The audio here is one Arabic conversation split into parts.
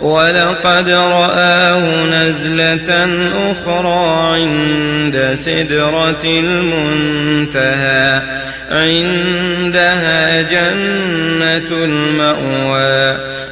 ولقد رآه نزلة أخرى عند سدرة المنتهى عندها جنة المأوى.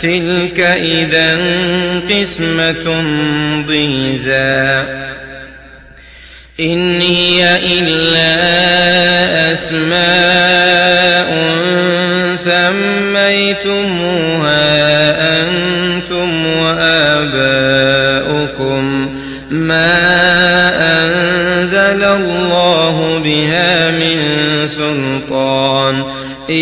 تلك إذا قسمة ضيزى. إن هي إلا أسماء سميتموها إن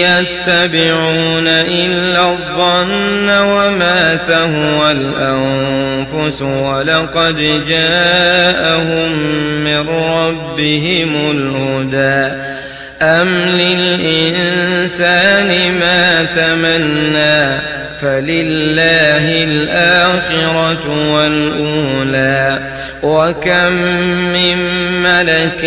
يتبعون إلا الظن وما تهوى الأنفس ولقد جاءهم من ربهم الهدى أم للإنسان ما تمنى فلله الآخرة والأولى وكم من ملك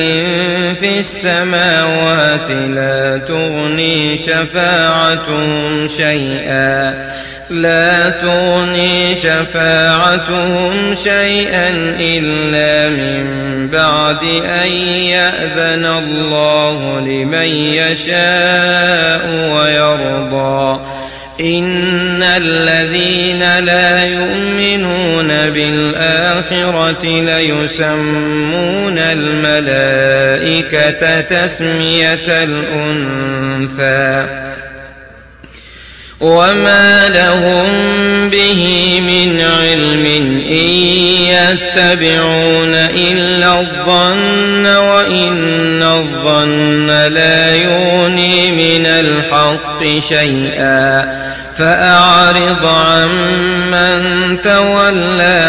السماوات لا تغني شفاعتهم شيئا. لا تغني شفاعتهم شيئا إلا من بعد أن يأذن الله لمن يشاء ويرضى. إن الذين لا ليسمون الملائكة تسمية الأنثى. وما لهم به من علم إن يتبعون إلا الظن وإن الظن لا يغني من الحق شيئا. فأعرض عمن تولى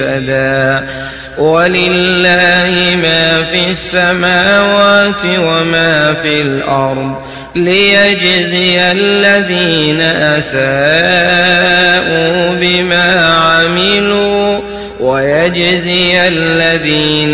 اهتدى ولله ما في السماوات وما في الأرض ليجزي الذين أساءوا بما عملوا ويجزي الذين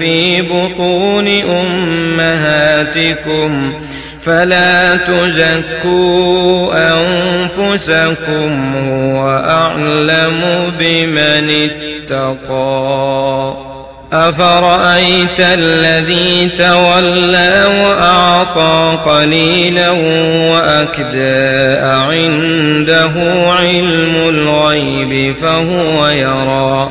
في بطون أمهاتكم فلا تزكوا أنفسكم هو أعلم بمن اتقى أفرأيت الذي تولى وأعطى قليلا وأكدى عنده علم الغيب فهو يرى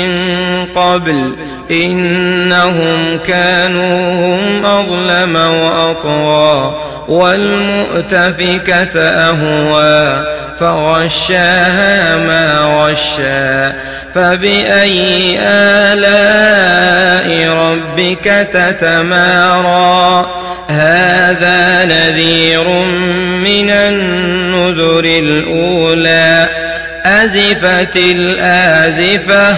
قبل إنهم كانوا هم أظلم وأطغى والمؤتفكة أهوى فغشاها ما غشى فبأي آلاء ربك تتمارى؟ هذا نذير من النذر الأولى أزفت الآزفة